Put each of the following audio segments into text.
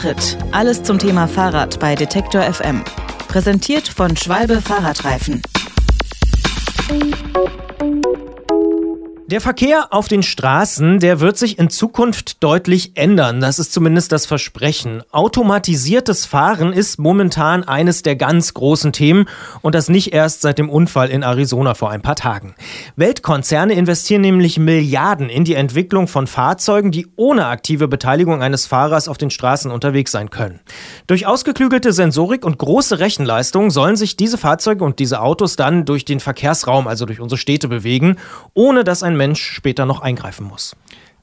Tritt. Alles zum Thema Fahrrad bei Detektor FM. Präsentiert von Schwalbe Fahrradreifen. Der Verkehr auf den Straßen, der wird sich in Zukunft deutlich ändern. Das ist zumindest das Versprechen. Automatisiertes Fahren ist momentan eines der ganz großen Themen und das nicht erst seit dem Unfall in Arizona vor ein paar Tagen. Weltkonzerne investieren nämlich Milliarden in die Entwicklung von Fahrzeugen, die ohne aktive Beteiligung eines Fahrers auf den Straßen unterwegs sein können. Durch ausgeklügelte Sensorik und große Rechenleistung sollen sich diese Fahrzeuge und diese Autos dann durch den Verkehrsraum, also durch unsere Städte bewegen, ohne dass ein Mensch später noch eingreifen muss.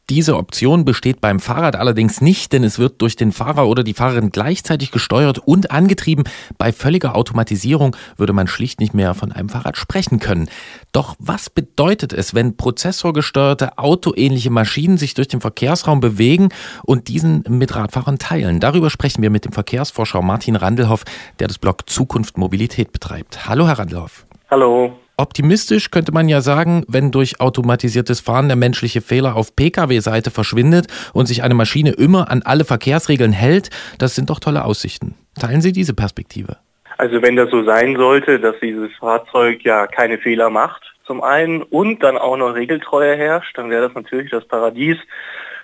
Diese Option besteht beim Fahrrad allerdings nicht, denn es wird durch den Fahrer oder die Fahrerin gleichzeitig gesteuert und angetrieben. Bei völliger Automatisierung würde man schlicht nicht mehr von einem Fahrrad sprechen können. Doch was bedeutet es, wenn prozessorgesteuerte autoähnliche Maschinen sich durch den Verkehrsraum bewegen und diesen mit Radfahrern teilen? Darüber sprechen wir mit dem Verkehrsforscher Martin Randelhoff, der das Blog Zukunft Mobilität betreibt. Hallo, Herr Randelhoff. Hallo. Optimistisch könnte man ja sagen, wenn durch automatisiertes Fahren der menschliche Fehler auf Pkw-Seite verschwindet und sich eine Maschine immer an alle Verkehrsregeln hält, das sind doch tolle Aussichten. Teilen Sie diese Perspektive? Also wenn das so sein sollte, dass dieses Fahrzeug ja keine Fehler macht, zum einen, und dann auch noch Regeltreue herrscht, dann wäre das natürlich das Paradies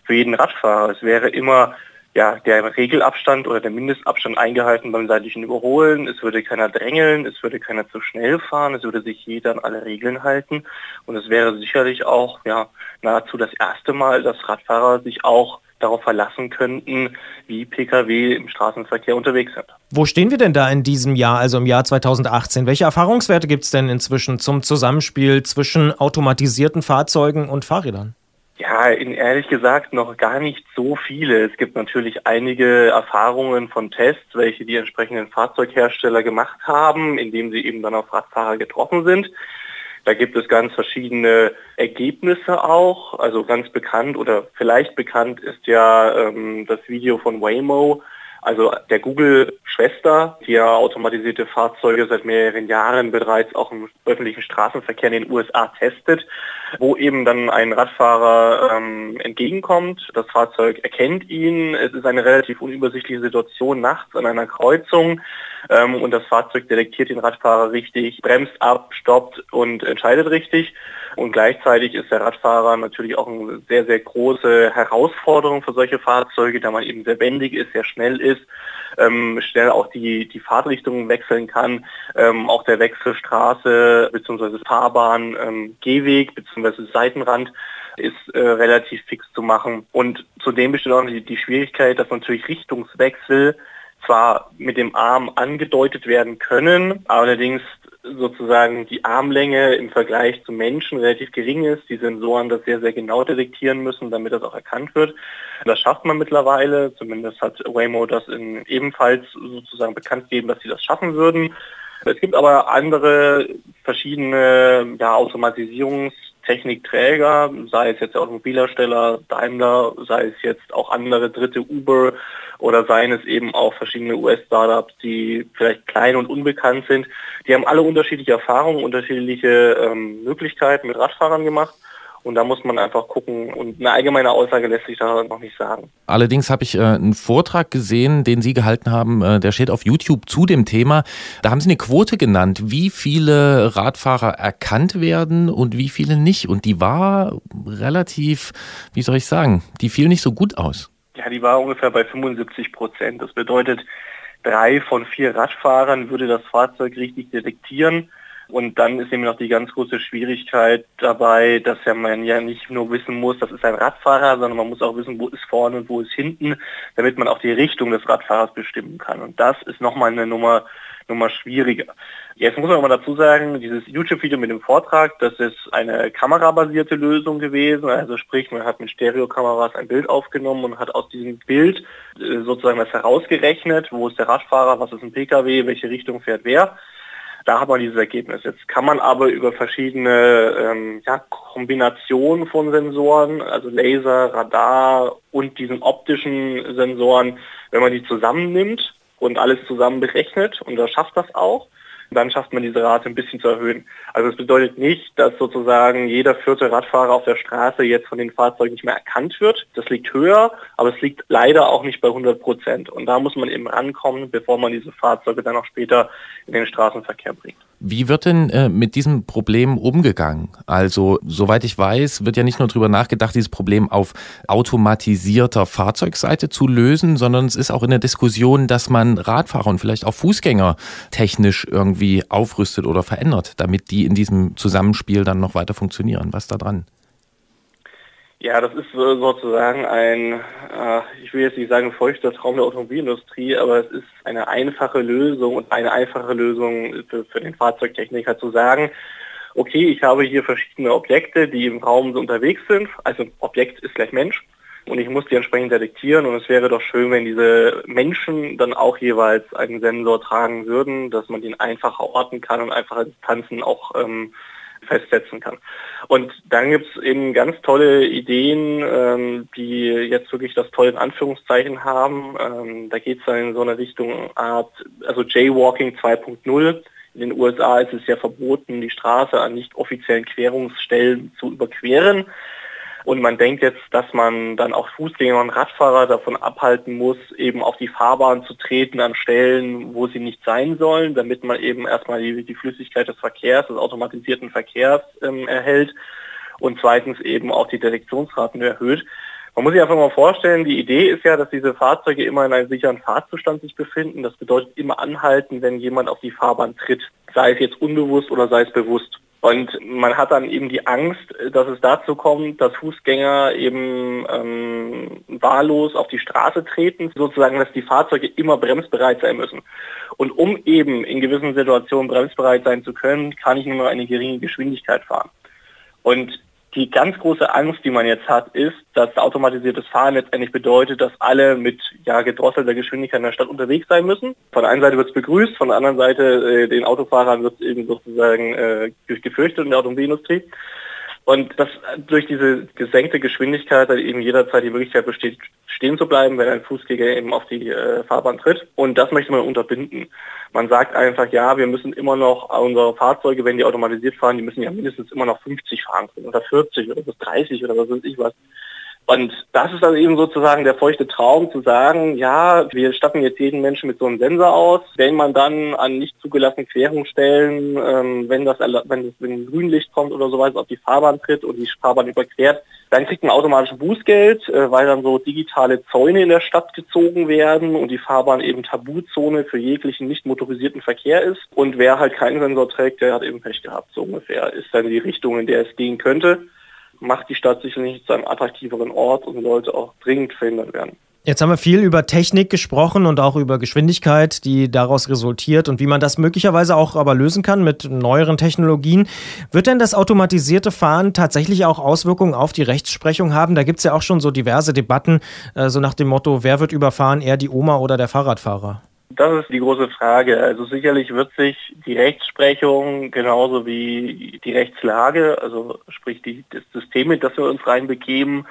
für jeden Radfahrer. Es wäre immer ja, der Regelabstand oder der Mindestabstand eingehalten beim seitlichen Überholen. Es würde keiner drängeln, es würde keiner zu schnell fahren, es würde sich jeder an alle Regeln halten. Und es wäre sicherlich auch ja, nahezu das erste Mal, dass Radfahrer sich auch darauf verlassen könnten, wie Pkw im Straßenverkehr unterwegs sind. Wo stehen wir denn da in diesem Jahr, also im Jahr 2018? Welche Erfahrungswerte gibt es denn inzwischen zum Zusammenspiel zwischen automatisierten Fahrzeugen und Fahrrädern? Ja, in, ehrlich gesagt noch gar nicht so viele. Es gibt natürlich einige Erfahrungen von Tests, welche die entsprechenden Fahrzeughersteller gemacht haben, indem sie eben dann auf Radfahrer getroffen sind. Da gibt es ganz verschiedene Ergebnisse auch. Also ganz bekannt oder vielleicht bekannt ist ja ähm, das Video von Waymo, also der Google-Schwester, die ja automatisierte Fahrzeuge seit mehreren Jahren bereits auch im öffentlichen Straßenverkehr in den USA testet, wo eben dann ein Radfahrer ähm, entgegenkommt. Das Fahrzeug erkennt ihn. Es ist eine relativ unübersichtliche Situation nachts an einer Kreuzung ähm, und das Fahrzeug detektiert den Radfahrer richtig, bremst ab, stoppt und entscheidet richtig. Und gleichzeitig ist der Radfahrer natürlich auch eine sehr, sehr große Herausforderung für solche Fahrzeuge, da man eben sehr wendig ist, sehr schnell ist, ähm, schnell auch die, die Fahrtrichtung wechseln kann, ähm, auch der Wechsel Straße bzw. Fahrbahn, ähm, Gehweg bzw. Seitenrand ist äh, relativ fix zu machen. Und zudem besteht auch die, die Schwierigkeit, dass natürlich Richtungswechsel zwar mit dem Arm angedeutet werden können, allerdings sozusagen die Armlänge im Vergleich zum Menschen relativ gering ist, die Sensoren das sehr, sehr genau detektieren müssen, damit das auch erkannt wird. Das schafft man mittlerweile, zumindest hat Waymo das in, ebenfalls sozusagen bekannt gegeben, dass sie das schaffen würden. Es gibt aber andere verschiedene ja, Automatisierungstechnikträger, sei es jetzt der Automobilhersteller Daimler, sei es jetzt auch andere dritte Uber oder seien es eben auch verschiedene US-Startups, die vielleicht klein und unbekannt sind. Die haben alle unterschiedliche Erfahrungen, unterschiedliche ähm, Möglichkeiten mit Radfahrern gemacht. Und da muss man einfach gucken. Und eine allgemeine Aussage lässt sich da noch nicht sagen. Allerdings habe ich äh, einen Vortrag gesehen, den Sie gehalten haben, äh, der steht auf YouTube zu dem Thema. Da haben Sie eine Quote genannt, wie viele Radfahrer erkannt werden und wie viele nicht. Und die war relativ, wie soll ich sagen, die fiel nicht so gut aus. Ja, die war ungefähr bei 75 Prozent. Das bedeutet, drei von vier Radfahrern würde das Fahrzeug richtig detektieren. Und dann ist eben noch die ganz große Schwierigkeit dabei, dass ja man ja nicht nur wissen muss, das ist ein Radfahrer, sondern man muss auch wissen, wo ist vorne und wo ist hinten, damit man auch die Richtung des Radfahrers bestimmen kann. Und das ist nochmal eine Nummer, Nummer schwieriger. Jetzt muss man aber dazu sagen, dieses YouTube-Video mit dem Vortrag, das ist eine kamerabasierte Lösung gewesen. Also sprich, man hat mit Stereokameras ein Bild aufgenommen und hat aus diesem Bild äh, sozusagen das herausgerechnet, wo ist der Radfahrer, was ist ein Pkw, welche Richtung fährt wer. Da hat man dieses Ergebnis. Jetzt kann man aber über verschiedene ähm, ja, Kombinationen von Sensoren, also Laser, Radar und diesen optischen Sensoren, wenn man die zusammennimmt und alles zusammen berechnet, und das schafft das auch, dann schafft man diese Rate ein bisschen zu erhöhen. Also es bedeutet nicht, dass sozusagen jeder vierte Radfahrer auf der Straße jetzt von den Fahrzeugen nicht mehr erkannt wird. Das liegt höher, aber es liegt leider auch nicht bei 100 Prozent. Und da muss man eben rankommen, bevor man diese Fahrzeuge dann auch später in den Straßenverkehr bringt. Wie wird denn äh, mit diesem Problem umgegangen? Also, soweit ich weiß, wird ja nicht nur darüber nachgedacht, dieses Problem auf automatisierter Fahrzeugseite zu lösen, sondern es ist auch in der Diskussion, dass man Radfahrer und vielleicht auch Fußgänger technisch irgendwie aufrüstet oder verändert, damit die in diesem Zusammenspiel dann noch weiter funktionieren. Was da dran? Ja, das ist sozusagen ein, äh, ich will jetzt nicht sagen feuchter Traum der Automobilindustrie, aber es ist eine einfache Lösung und eine einfache Lösung für, für den Fahrzeugtechniker zu sagen, okay, ich habe hier verschiedene Objekte, die im Raum unterwegs sind, also Objekt ist gleich Mensch und ich muss die entsprechend detektieren und es wäre doch schön, wenn diese Menschen dann auch jeweils einen Sensor tragen würden, dass man den einfacher orten kann und einfache Distanzen auch ähm, festsetzen kann. Und dann gibt es eben ganz tolle Ideen, ähm, die jetzt wirklich das tolle in Anführungszeichen haben. Ähm, da geht es dann in so eine Richtung Art, also Jaywalking 2.0. In den USA ist es ja verboten, die Straße an nicht offiziellen Querungsstellen zu überqueren. Und man denkt jetzt, dass man dann auch Fußgänger und Radfahrer davon abhalten muss, eben auf die Fahrbahn zu treten an Stellen, wo sie nicht sein sollen, damit man eben erstmal die, die Flüssigkeit des Verkehrs, des automatisierten Verkehrs ähm, erhält und zweitens eben auch die Detektionsraten erhöht. Man muss sich einfach mal vorstellen, die Idee ist ja, dass diese Fahrzeuge immer in einem sicheren Fahrzustand sich befinden. Das bedeutet immer anhalten, wenn jemand auf die Fahrbahn tritt, sei es jetzt unbewusst oder sei es bewusst. Und man hat dann eben die Angst, dass es dazu kommt, dass Fußgänger eben ähm, wahllos auf die Straße treten, sozusagen, dass die Fahrzeuge immer bremsbereit sein müssen. Und um eben in gewissen Situationen bremsbereit sein zu können, kann ich nur eine geringe Geschwindigkeit fahren. Und die ganz große Angst, die man jetzt hat, ist, dass automatisiertes Fahren letztendlich bedeutet, dass alle mit ja, gedrosselter Geschwindigkeit in der Stadt unterwegs sein müssen. Von der einen Seite wird es begrüßt, von der anderen Seite äh, den Autofahrern wird es eben sozusagen äh, gefürchtet in der Automobilindustrie. Und dass durch diese gesenkte Geschwindigkeit dann eben jederzeit die Möglichkeit besteht, stehen zu bleiben, wenn ein Fußgänger eben auf die äh, Fahrbahn tritt. Und das möchte man unterbinden. Man sagt einfach, ja, wir müssen immer noch unsere Fahrzeuge, wenn die automatisiert fahren, die müssen ja mindestens immer noch 50 fahren können oder 40 oder bis 30 oder was weiß ich was. Und das ist dann eben sozusagen der feuchte Traum zu sagen, ja, wir statten jetzt jeden Menschen mit so einem Sensor aus. Wenn man dann an nicht zugelassenen Querungsstellen, ähm, wenn das wenn, das, wenn Grünlicht kommt oder sowas auf die Fahrbahn tritt und die Fahrbahn überquert, dann kriegt man automatisch Bußgeld, äh, weil dann so digitale Zäune in der Stadt gezogen werden und die Fahrbahn eben Tabuzone für jeglichen nicht motorisierten Verkehr ist. Und wer halt keinen Sensor trägt, der hat eben Pech gehabt. So ungefähr ist dann die Richtung, in der es gehen könnte macht die Stadt sicherlich zu einem attraktiveren Ort und sollte auch dringend verhindert werden. Jetzt haben wir viel über Technik gesprochen und auch über Geschwindigkeit, die daraus resultiert und wie man das möglicherweise auch aber lösen kann mit neueren Technologien. Wird denn das automatisierte Fahren tatsächlich auch Auswirkungen auf die Rechtsprechung haben? Da gibt es ja auch schon so diverse Debatten, äh, so nach dem Motto, wer wird überfahren, eher die Oma oder der Fahrradfahrer? Das ist die große Frage. Also sicherlich wird sich die Rechtsprechung genauso wie die Rechtslage, also sprich die, das System, in das wir uns reinbegeben,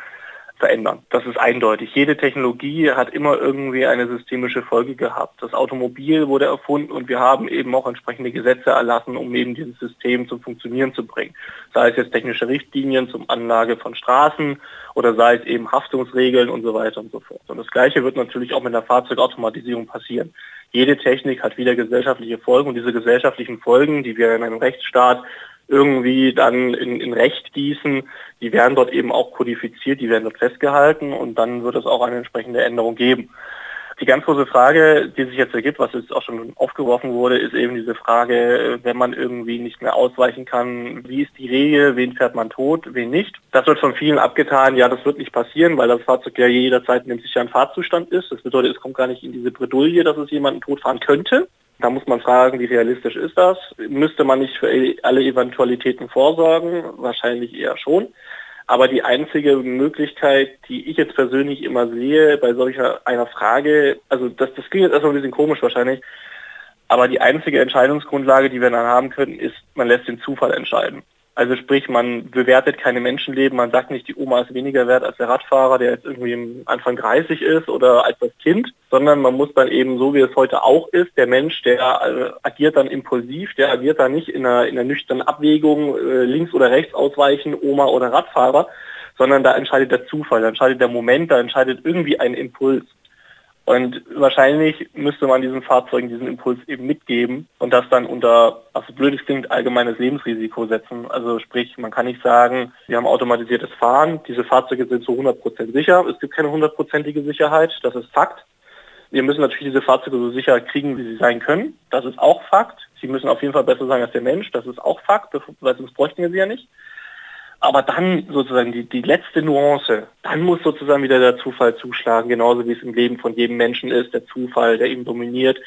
verändern. Das ist eindeutig. Jede Technologie hat immer irgendwie eine systemische Folge gehabt. Das Automobil wurde erfunden und wir haben eben auch entsprechende Gesetze erlassen, um eben dieses System zum Funktionieren zu bringen. Sei es jetzt technische Richtlinien zum Anlage von Straßen oder sei es eben Haftungsregeln und so weiter und so fort. Und das Gleiche wird natürlich auch mit der Fahrzeugautomatisierung passieren. Jede Technik hat wieder gesellschaftliche Folgen und diese gesellschaftlichen Folgen, die wir in einem Rechtsstaat irgendwie dann in, in Recht gießen, die werden dort eben auch kodifiziert, die werden dort festgehalten und dann wird es auch eine entsprechende Änderung geben. Die ganz große Frage, die sich jetzt ergibt, was jetzt auch schon aufgeworfen wurde, ist eben diese Frage, wenn man irgendwie nicht mehr ausweichen kann, wie ist die Regel, wen fährt man tot, wen nicht. Das wird von vielen abgetan, ja, das wird nicht passieren, weil das Fahrzeug ja jederzeit in dem sicheren Fahrzustand ist. Das bedeutet, es kommt gar nicht in diese Bredouille, dass es jemanden totfahren könnte. Da muss man fragen, wie realistisch ist das? Müsste man nicht für alle Eventualitäten vorsorgen? Wahrscheinlich eher schon. Aber die einzige Möglichkeit, die ich jetzt persönlich immer sehe bei solcher einer Frage, also das, das klingt jetzt erstmal ein bisschen komisch wahrscheinlich, aber die einzige Entscheidungsgrundlage, die wir dann haben können, ist, man lässt den Zufall entscheiden. Also sprich, man bewertet keine Menschenleben, man sagt nicht, die Oma ist weniger wert als der Radfahrer, der jetzt irgendwie Anfang 30 ist oder als das Kind, sondern man muss dann eben so, wie es heute auch ist, der Mensch, der äh, agiert dann impulsiv, der agiert dann nicht in einer, in einer nüchternen Abwägung, äh, links oder rechts ausweichen, Oma oder Radfahrer, sondern da entscheidet der Zufall, da entscheidet der Moment, da entscheidet irgendwie ein Impuls. Und wahrscheinlich müsste man diesen Fahrzeugen diesen Impuls eben mitgeben und das dann unter, also blödes klingt, allgemeines Lebensrisiko setzen. Also sprich, man kann nicht sagen, wir haben automatisiertes Fahren, diese Fahrzeuge sind zu 100% sicher. Es gibt keine hundertprozentige Sicherheit, das ist Fakt. Wir müssen natürlich diese Fahrzeuge so sicher kriegen, wie sie sein können. Das ist auch Fakt. Sie müssen auf jeden Fall besser sein als der Mensch. Das ist auch Fakt, weil sonst bräuchten wir sie ja nicht. Aber dann sozusagen die, die letzte Nuance, dann muss sozusagen wieder der Zufall zuschlagen, genauso wie es im Leben von jedem Menschen ist, der Zufall, der ihn dominiert,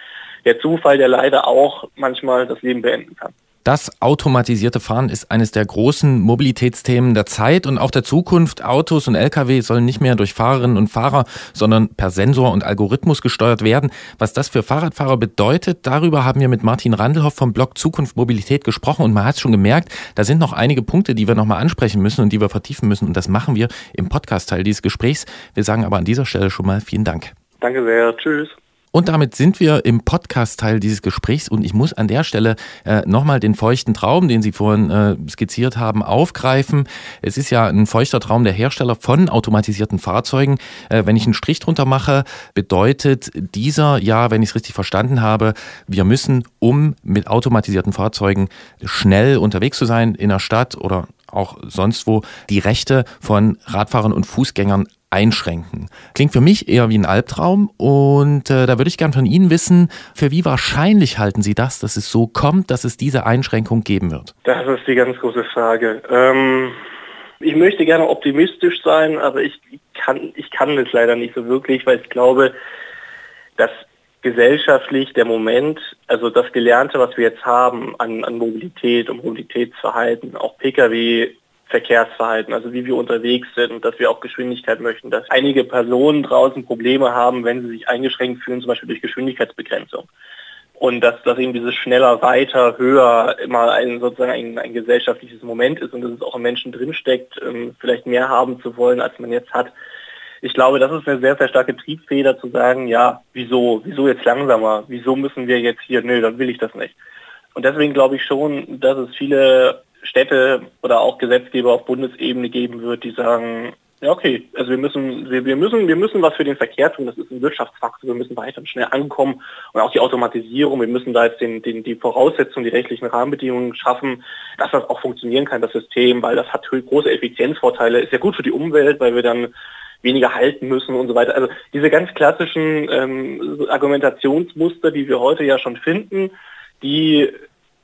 der Zufall, der leider auch manchmal das Leben beenden kann. Das automatisierte Fahren ist eines der großen Mobilitätsthemen der Zeit und auch der Zukunft. Autos und Lkw sollen nicht mehr durch Fahrerinnen und Fahrer, sondern per Sensor und Algorithmus gesteuert werden. Was das für Fahrradfahrer bedeutet, darüber haben wir mit Martin Randelhoff vom Blog Zukunft Mobilität gesprochen und man hat schon gemerkt, da sind noch einige Punkte, die wir nochmal ansprechen müssen und die wir vertiefen müssen und das machen wir im Podcast-Teil dieses Gesprächs. Wir sagen aber an dieser Stelle schon mal vielen Dank. Danke sehr. Tschüss. Und damit sind wir im Podcast-Teil dieses Gesprächs und ich muss an der Stelle äh, nochmal den feuchten Traum, den Sie vorhin äh, skizziert haben, aufgreifen. Es ist ja ein feuchter Traum der Hersteller von automatisierten Fahrzeugen. Äh, wenn ich einen Strich drunter mache, bedeutet dieser, ja, wenn ich es richtig verstanden habe, wir müssen, um mit automatisierten Fahrzeugen schnell unterwegs zu sein in der Stadt oder auch sonst wo, die Rechte von Radfahrern und Fußgängern einschränken. Klingt für mich eher wie ein Albtraum und äh, da würde ich gern von Ihnen wissen, für wie wahrscheinlich halten Sie das, dass es so kommt, dass es diese Einschränkung geben wird? Das ist die ganz große Frage. Ähm, ich möchte gerne optimistisch sein, aber ich kann, ich kann es leider nicht so wirklich, weil ich glaube, dass gesellschaftlich der Moment, also das Gelernte, was wir jetzt haben an, an Mobilität und Mobilitätsverhalten, auch Pkw Verkehrsverhalten, also wie wir unterwegs sind, dass wir auch Geschwindigkeit möchten, dass einige Personen draußen Probleme haben, wenn sie sich eingeschränkt fühlen, zum Beispiel durch Geschwindigkeitsbegrenzung. Und dass, dass eben dieses schneller, weiter, höher immer ein sozusagen ein, ein gesellschaftliches Moment ist und dass es auch im Menschen drinsteckt, ähm, vielleicht mehr haben zu wollen, als man jetzt hat. Ich glaube, das ist eine sehr, sehr starke Triebfeder zu sagen, ja, wieso, wieso jetzt langsamer, wieso müssen wir jetzt hier, nö, dann will ich das nicht. Und deswegen glaube ich schon, dass es viele Städte oder auch Gesetzgeber auf Bundesebene geben wird, die sagen, ja okay, also wir müssen, wir, wir, müssen, wir müssen was für den Verkehr tun, das ist ein Wirtschaftsfaktor, wir müssen weiter schnell ankommen und auch die Automatisierung, wir müssen da jetzt den, den, die Voraussetzungen, die rechtlichen Rahmenbedingungen schaffen, dass das auch funktionieren kann, das System, weil das hat große Effizienzvorteile, ist ja gut für die Umwelt, weil wir dann weniger halten müssen und so weiter. Also diese ganz klassischen ähm, Argumentationsmuster, die wir heute ja schon finden, die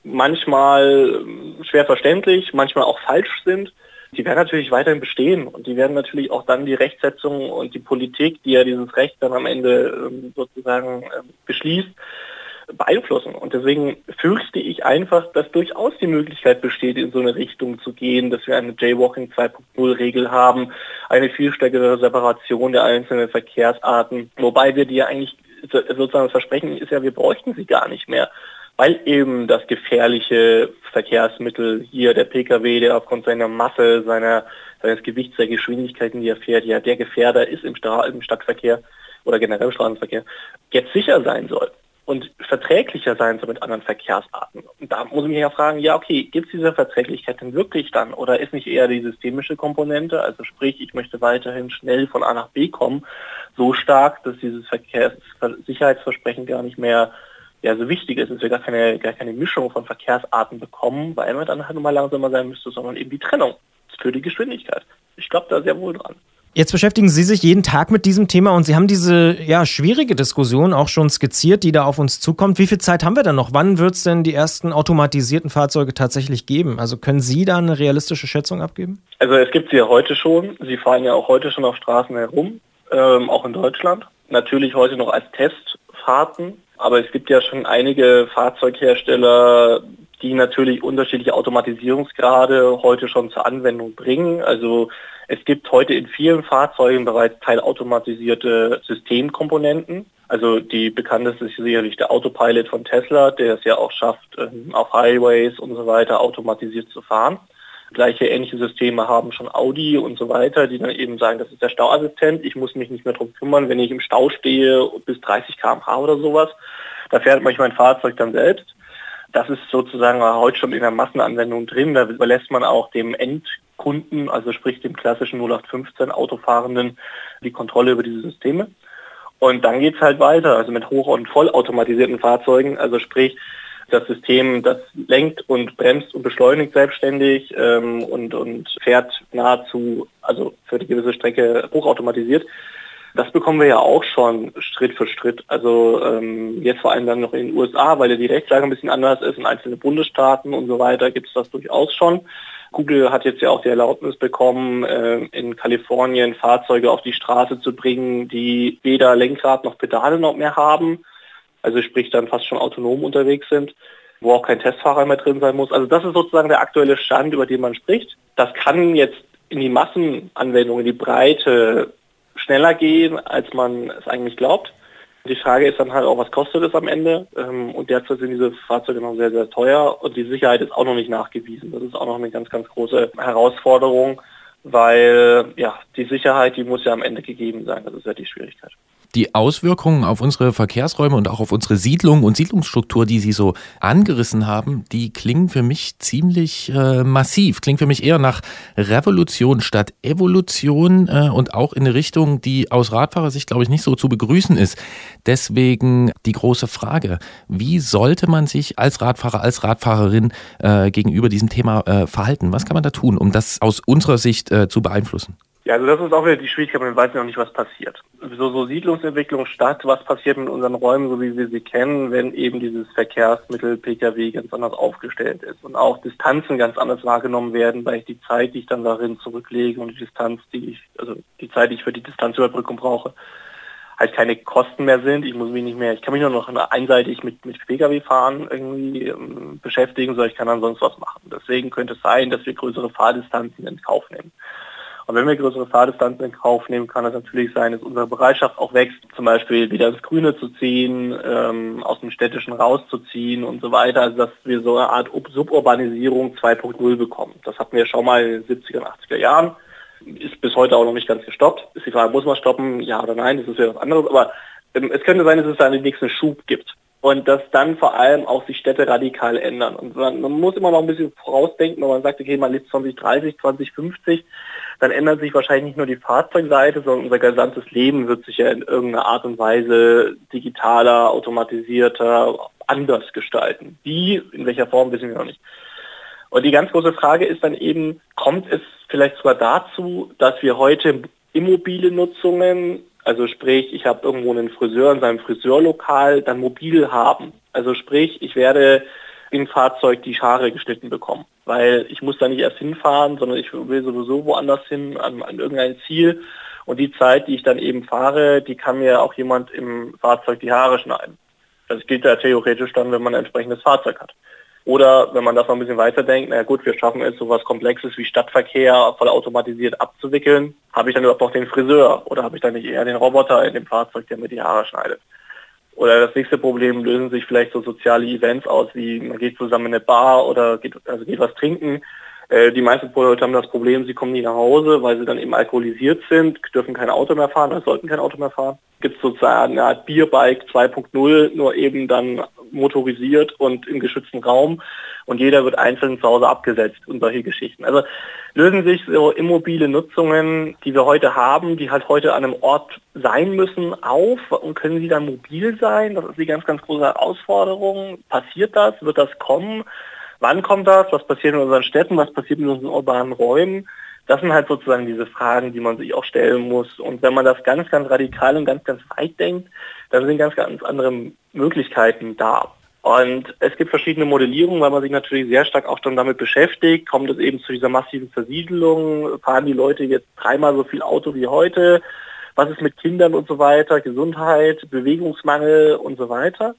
manchmal schwer verständlich, manchmal auch falsch sind, die werden natürlich weiterhin bestehen und die werden natürlich auch dann die Rechtsetzung und die Politik, die ja dieses Recht dann am Ende ähm, sozusagen ähm, beschließt, beeinflussen. Und deswegen fürchte ich einfach, dass durchaus die Möglichkeit besteht, in so eine Richtung zu gehen, dass wir eine Jaywalking 2.0 Regel haben, eine viel stärkere Separation der einzelnen Verkehrsarten, wobei wir die ja eigentlich sozusagen das Versprechen ist ja, wir bräuchten sie gar nicht mehr weil eben das gefährliche Verkehrsmittel hier, der Pkw, der aufgrund seiner Masse, seiner, seines Gewichts, der Geschwindigkeiten, die er fährt, ja der Gefährder ist im, Stra im Stadtverkehr oder generell im Straßenverkehr, jetzt sicher sein soll und verträglicher sein soll mit anderen Verkehrsarten. Und da muss ich mich ja fragen, ja okay, gibt es diese Verträglichkeit denn wirklich dann oder ist nicht eher die systemische Komponente, also sprich, ich möchte weiterhin schnell von A nach B kommen, so stark, dass dieses Verkehrssicherheitsversprechen gar nicht mehr ja so wichtig ist, dass wir gar keine, gar keine Mischung von Verkehrsarten bekommen, weil man dann halt mal langsamer sein müsste, sondern eben die Trennung für die Geschwindigkeit. Ich glaube da sehr wohl dran. Jetzt beschäftigen Sie sich jeden Tag mit diesem Thema und Sie haben diese ja, schwierige Diskussion auch schon skizziert, die da auf uns zukommt. Wie viel Zeit haben wir denn noch? Wann wird es denn die ersten automatisierten Fahrzeuge tatsächlich geben? Also können Sie da eine realistische Schätzung abgeben? Also es gibt sie ja heute schon. Sie fahren ja auch heute schon auf Straßen herum, ähm, auch in Deutschland. Natürlich heute noch als Testfahrten. Aber es gibt ja schon einige Fahrzeughersteller, die natürlich unterschiedliche Automatisierungsgrade heute schon zur Anwendung bringen. Also es gibt heute in vielen Fahrzeugen bereits teilautomatisierte Systemkomponenten. Also die bekannteste ist sicherlich der Autopilot von Tesla, der es ja auch schafft, ähm, auf Highways und so weiter automatisiert zu fahren. Gleiche ähnliche Systeme haben schon Audi und so weiter, die dann eben sagen, das ist der Stauassistent, ich muss mich nicht mehr darum kümmern, wenn ich im Stau stehe bis 30 km/h oder sowas. Da fährt manchmal ein Fahrzeug dann selbst. Das ist sozusagen heute schon in der Massenanwendung drin. Da überlässt man auch dem Endkunden, also sprich dem klassischen 0815 Autofahrenden, die Kontrolle über diese Systeme. Und dann geht es halt weiter, also mit hoch- und vollautomatisierten Fahrzeugen, also sprich das System, das lenkt und bremst und beschleunigt selbstständig ähm, und, und fährt nahezu, also für die gewisse Strecke hochautomatisiert. Das bekommen wir ja auch schon Schritt für Schritt. Also ähm, jetzt vor allem dann noch in den USA, weil ja die Rechtslage ein bisschen anders ist in einzelnen Bundesstaaten und so weiter, gibt es das durchaus schon. Google hat jetzt ja auch die Erlaubnis bekommen, äh, in Kalifornien Fahrzeuge auf die Straße zu bringen, die weder Lenkrad noch Pedale noch mehr haben also sprich dann fast schon autonom unterwegs sind, wo auch kein Testfahrer mehr drin sein muss. Also das ist sozusagen der aktuelle Stand, über den man spricht. Das kann jetzt in die Massenanwendung, in die Breite schneller gehen, als man es eigentlich glaubt. Die Frage ist dann halt auch, was kostet es am Ende? Ähm, und derzeit sind diese Fahrzeuge noch sehr, sehr teuer und die Sicherheit ist auch noch nicht nachgewiesen. Das ist auch noch eine ganz, ganz große Herausforderung, weil ja, die Sicherheit, die muss ja am Ende gegeben sein. Das ist ja die Schwierigkeit die Auswirkungen auf unsere Verkehrsräume und auch auf unsere Siedlung und Siedlungsstruktur, die Sie so angerissen haben, die klingen für mich ziemlich äh, massiv, klingen für mich eher nach Revolution statt Evolution äh, und auch in eine Richtung, die aus Radfahrersicht, glaube ich, nicht so zu begrüßen ist. Deswegen die große Frage, wie sollte man sich als Radfahrer, als Radfahrerin äh, gegenüber diesem Thema äh, verhalten? Was kann man da tun, um das aus unserer Sicht äh, zu beeinflussen? Ja, also das ist auch wieder die Schwierigkeit, man weiß noch nicht, was passiert. So, so Siedlungsentwicklung statt, was passiert in unseren Räumen, so wie wir sie kennen, wenn eben dieses Verkehrsmittel Pkw ganz anders aufgestellt ist und auch Distanzen ganz anders wahrgenommen werden, weil ich die Zeit, die ich dann darin zurücklege und die Distanz, die ich, also die Zeit, die ich für die Distanzüberbrückung brauche, halt keine Kosten mehr sind. Ich muss mich nicht mehr, ich kann mich nur noch einseitig mit, mit Pkw fahren irgendwie ähm, beschäftigen, sondern ich kann dann sonst was machen. Deswegen könnte es sein, dass wir größere Fahrdistanzen in Kauf nehmen. Und wenn wir größere Fahrdistanzen in Kauf nehmen, kann es natürlich sein, dass unsere Bereitschaft auch wächst, zum Beispiel wieder ins Grüne zu ziehen, ähm, aus dem Städtischen rauszuziehen und so weiter. Also dass wir so eine Art Suburbanisierung 2.0 bekommen. Das hatten wir schon mal in den 70er und 80er Jahren. Ist bis heute auch noch nicht ganz gestoppt. Ist die Frage, muss man stoppen? Ja oder nein? Das ist ja was anderes. Aber ähm, es könnte sein, dass es da den nächsten Schub gibt und dass dann vor allem auch die Städte radikal ändern. Und man, man, muss immer noch ein bisschen vorausdenken, wenn man sagt, okay, man lebt 2030, 2050, dann ändert sich wahrscheinlich nicht nur die Fahrzeugseite, sondern unser gesamtes Leben wird sich ja in irgendeiner Art und Weise digitaler, automatisierter, anders gestalten. Wie, in welcher Form, wissen wir noch nicht. Und die ganz große Frage ist dann eben, kommt es vielleicht sogar dazu, dass wir heute immobile Nutzungen also sprich, ich habe irgendwo einen Friseur in seinem Friseurlokal, dann mobil haben. Also sprich, ich werde im Fahrzeug die Haare geschnitten bekommen, weil ich muss da nicht erst hinfahren, sondern ich will sowieso woanders hin, an, an irgendein Ziel. Und die Zeit, die ich dann eben fahre, die kann mir auch jemand im Fahrzeug die Haare schneiden. Das gilt ja theoretisch dann, wenn man ein entsprechendes Fahrzeug hat. Oder wenn man das noch ein bisschen weiterdenkt, na gut, wir schaffen es, sowas Komplexes wie Stadtverkehr voll automatisiert abzuwickeln, habe ich dann überhaupt noch den Friseur oder habe ich dann nicht eher den Roboter in dem Fahrzeug, der mir die Haare schneidet? Oder das nächste Problem lösen sich vielleicht so soziale Events aus, wie man geht zusammen in eine Bar oder geht, also geht was trinken. Äh, die meisten Leute haben das Problem, sie kommen nie nach Hause, weil sie dann eben alkoholisiert sind, dürfen kein Auto mehr fahren oder sollten kein Auto mehr fahren. Gibt es sozusagen eine Art Bierbike 2.0, nur eben dann motorisiert und im geschützten Raum und jeder wird einzeln zu Hause abgesetzt und solche Geschichten. Also lösen sich so immobile Nutzungen, die wir heute haben, die halt heute an einem Ort sein müssen, auf und können sie dann mobil sein? Das ist die ganz, ganz große Herausforderung. Passiert das? Wird das kommen? Wann kommt das? Was passiert in unseren Städten? Was passiert in unseren urbanen Räumen? Das sind halt sozusagen diese Fragen, die man sich auch stellen muss. Und wenn man das ganz, ganz radikal und ganz, ganz weit denkt, dann sind ganz, ganz andere Möglichkeiten da. Und es gibt verschiedene Modellierungen, weil man sich natürlich sehr stark auch schon damit beschäftigt. Kommt es eben zu dieser massiven Versiedelung? Fahren die Leute jetzt dreimal so viel Auto wie heute? Was ist mit Kindern und so weiter? Gesundheit, Bewegungsmangel und so weiter.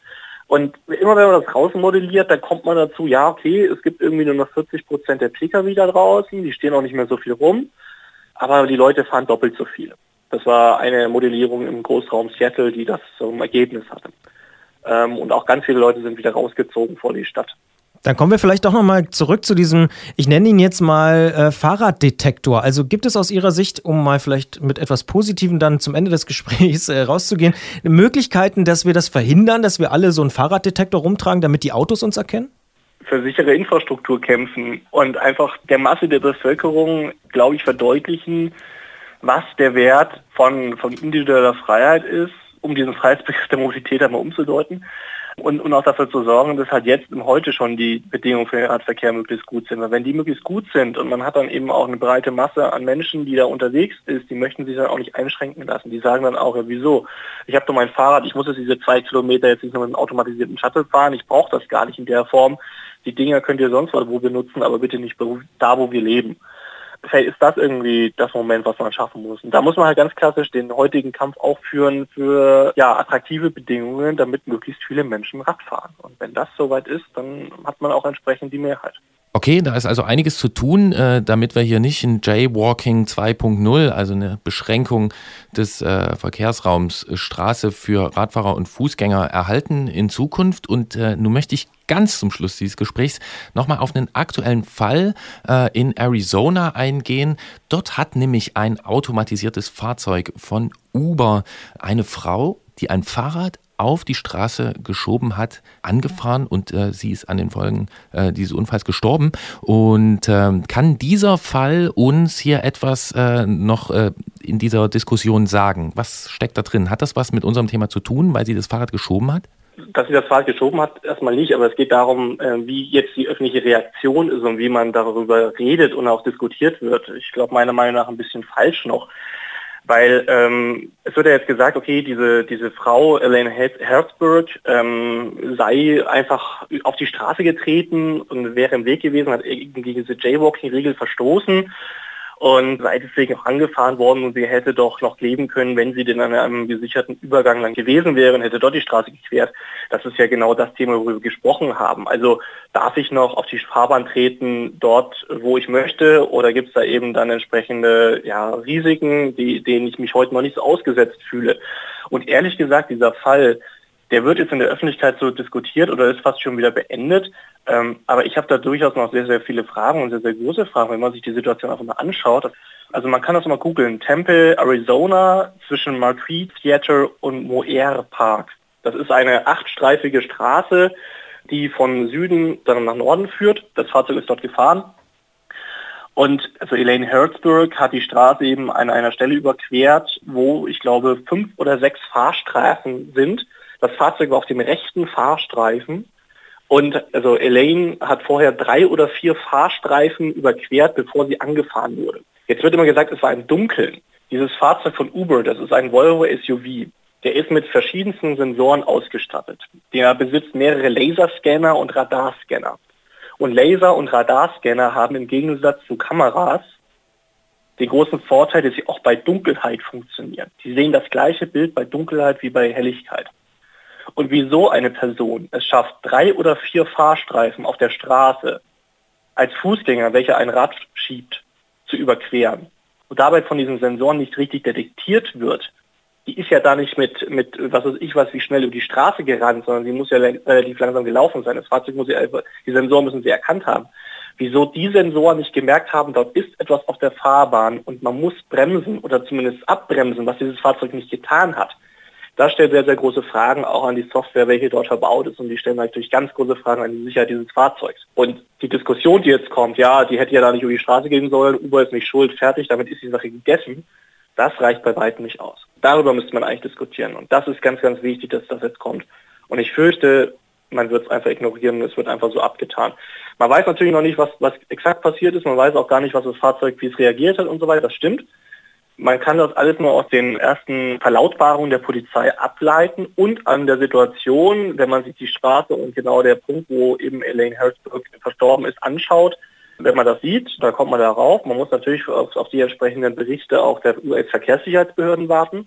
Und immer wenn man das rausmodelliert, dann kommt man dazu, ja, okay, es gibt irgendwie nur noch 40 Prozent der Pkw da draußen, die stehen auch nicht mehr so viel rum, aber die Leute fahren doppelt so viel. Das war eine Modellierung im Großraum Seattle, die das im Ergebnis hatte. Ähm, und auch ganz viele Leute sind wieder rausgezogen vor die Stadt. Dann kommen wir vielleicht doch nochmal zurück zu diesem, ich nenne ihn jetzt mal äh, Fahrraddetektor. Also gibt es aus Ihrer Sicht, um mal vielleicht mit etwas Positivem dann zum Ende des Gesprächs äh, rauszugehen, Möglichkeiten, dass wir das verhindern, dass wir alle so einen Fahrraddetektor rumtragen, damit die Autos uns erkennen? Für sichere Infrastruktur kämpfen und einfach der Masse der Bevölkerung, glaube ich, verdeutlichen, was der Wert von, von individueller Freiheit ist, um diesen Freiheitsbegriff der Mobilität einmal umzudeuten und, und auch dafür zu sorgen, dass halt jetzt im Heute schon die Bedingungen für den Radverkehr möglichst gut sind. Weil wenn die möglichst gut sind und man hat dann eben auch eine breite Masse an Menschen, die da unterwegs ist, die möchten sich dann auch nicht einschränken lassen. Die sagen dann auch, ja wieso? Ich habe doch mein Fahrrad, ich muss jetzt diese zwei Kilometer jetzt nicht nur mit einem automatisierten Shuttle fahren, ich brauche das gar nicht in der Form. Die Dinger könnt ihr sonst wo benutzen, aber bitte nicht da, wo wir leben vielleicht ist das irgendwie das Moment, was man schaffen muss. Und da muss man halt ganz klassisch den heutigen Kampf auch führen für ja, attraktive Bedingungen, damit möglichst viele Menschen Rad fahren. Und wenn das soweit ist, dann hat man auch entsprechend die Mehrheit. Okay, da ist also einiges zu tun, äh, damit wir hier nicht ein Jaywalking 2.0, also eine Beschränkung des äh, Verkehrsraums äh, Straße für Radfahrer und Fußgänger erhalten in Zukunft. Und äh, nun möchte ich ganz zum Schluss dieses Gesprächs nochmal auf einen aktuellen Fall äh, in Arizona eingehen. Dort hat nämlich ein automatisiertes Fahrzeug von Uber eine Frau, die ein Fahrrad auf die Straße geschoben hat, angefahren und äh, sie ist an den Folgen äh, dieses Unfalls gestorben. Und äh, kann dieser Fall uns hier etwas äh, noch äh, in dieser Diskussion sagen? Was steckt da drin? Hat das was mit unserem Thema zu tun, weil sie das Fahrrad geschoben hat? Dass sie das Fahrrad geschoben hat, erstmal nicht, aber es geht darum, äh, wie jetzt die öffentliche Reaktion ist und wie man darüber redet und auch diskutiert wird. Ich glaube meiner Meinung nach ein bisschen falsch noch. Weil ähm, es wird ja jetzt gesagt, okay, diese, diese Frau, Elaine Herzberg, ähm, sei einfach auf die Straße getreten und wäre im Weg gewesen, hat gegen diese Jaywalking-Regel verstoßen und sei deswegen auch angefahren worden und sie hätte doch noch leben können, wenn sie denn an einem gesicherten Übergang dann gewesen wäre und hätte dort die Straße gequert. Das ist ja genau das Thema, worüber wir gesprochen haben. Also darf ich noch auf die Fahrbahn treten, dort, wo ich möchte, oder gibt es da eben dann entsprechende ja, Risiken, die, denen ich mich heute noch nicht so ausgesetzt fühle? Und ehrlich gesagt, dieser Fall, der wird jetzt in der Öffentlichkeit so diskutiert oder ist fast schon wieder beendet. Ähm, aber ich habe da durchaus noch sehr, sehr viele Fragen und sehr, sehr große Fragen, wenn man sich die Situation einfach mal anschaut. Also man kann das mal googeln. Temple, Arizona zwischen Marquis Theater und Moer Park. Das ist eine achtstreifige Straße, die von Süden dann nach Norden führt. Das Fahrzeug ist dort gefahren. Und also Elaine Herzberg hat die Straße eben an einer Stelle überquert, wo ich glaube fünf oder sechs Fahrstreifen sind. Das Fahrzeug war auf dem rechten Fahrstreifen und also Elaine hat vorher drei oder vier Fahrstreifen überquert, bevor sie angefahren wurde. Jetzt wird immer gesagt, es war im Dunkeln. Dieses Fahrzeug von Uber, das ist ein Volvo SUV. Der ist mit verschiedensten Sensoren ausgestattet. Der besitzt mehrere Laserscanner und Radarscanner. Und Laser- und Radarscanner haben im Gegensatz zu Kameras den großen Vorteil, dass sie auch bei Dunkelheit funktionieren. Die sehen das gleiche Bild bei Dunkelheit wie bei Helligkeit und wieso eine Person es schafft, drei oder vier Fahrstreifen auf der Straße als Fußgänger, welcher ein Rad schiebt, zu überqueren und dabei von diesen Sensoren nicht richtig detektiert wird, die ist ja da nicht mit, mit was weiß ich was, wie schnell über die Straße gerannt, sondern sie muss ja relativ langsam gelaufen sein. Das Fahrzeug muss ja, die Sensoren müssen sie erkannt haben. Wieso die Sensoren nicht gemerkt haben, dort ist etwas auf der Fahrbahn und man muss bremsen oder zumindest abbremsen, was dieses Fahrzeug nicht getan hat. Das stellt sehr, sehr große Fragen auch an die Software, welche dort verbaut ist und die stellen natürlich ganz große Fragen an die Sicherheit dieses Fahrzeugs. Und die Diskussion, die jetzt kommt, ja, die hätte ja da nicht über die Straße gehen sollen, Uber ist nicht schuld, fertig, damit ist die Sache gegessen, das reicht bei weitem nicht aus. Darüber müsste man eigentlich diskutieren und das ist ganz, ganz wichtig, dass das jetzt kommt. Und ich fürchte, man wird es einfach ignorieren, es wird einfach so abgetan. Man weiß natürlich noch nicht, was, was exakt passiert ist, man weiß auch gar nicht, was das Fahrzeug, wie es reagiert hat und so weiter, das stimmt. Man kann das alles nur aus den ersten Verlautbarungen der Polizei ableiten und an der Situation, wenn man sich die Straße und genau der Punkt, wo eben Elaine Harrisburg verstorben ist, anschaut. Wenn man das sieht, dann kommt man darauf. Man muss natürlich auf, auf die entsprechenden Berichte auch der US-Verkehrssicherheitsbehörden warten.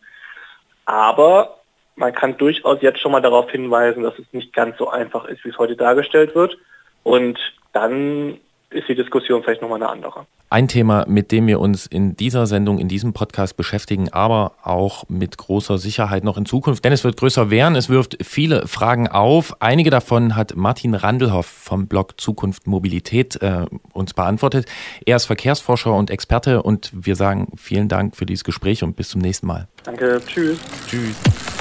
Aber man kann durchaus jetzt schon mal darauf hinweisen, dass es nicht ganz so einfach ist, wie es heute dargestellt wird. Und dann ist die Diskussion vielleicht nochmal eine andere. Ein Thema, mit dem wir uns in dieser Sendung, in diesem Podcast beschäftigen, aber auch mit großer Sicherheit noch in Zukunft, denn es wird größer werden. Es wirft viele Fragen auf. Einige davon hat Martin Randelhoff vom Blog Zukunft Mobilität äh, uns beantwortet. Er ist Verkehrsforscher und Experte und wir sagen vielen Dank für dieses Gespräch und bis zum nächsten Mal. Danke, tschüss. Tschüss.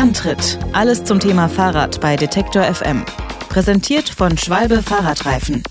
Antritt. Alles zum Thema Fahrrad bei Detektor FM. Präsentiert von Schwalbe Fahrradreifen.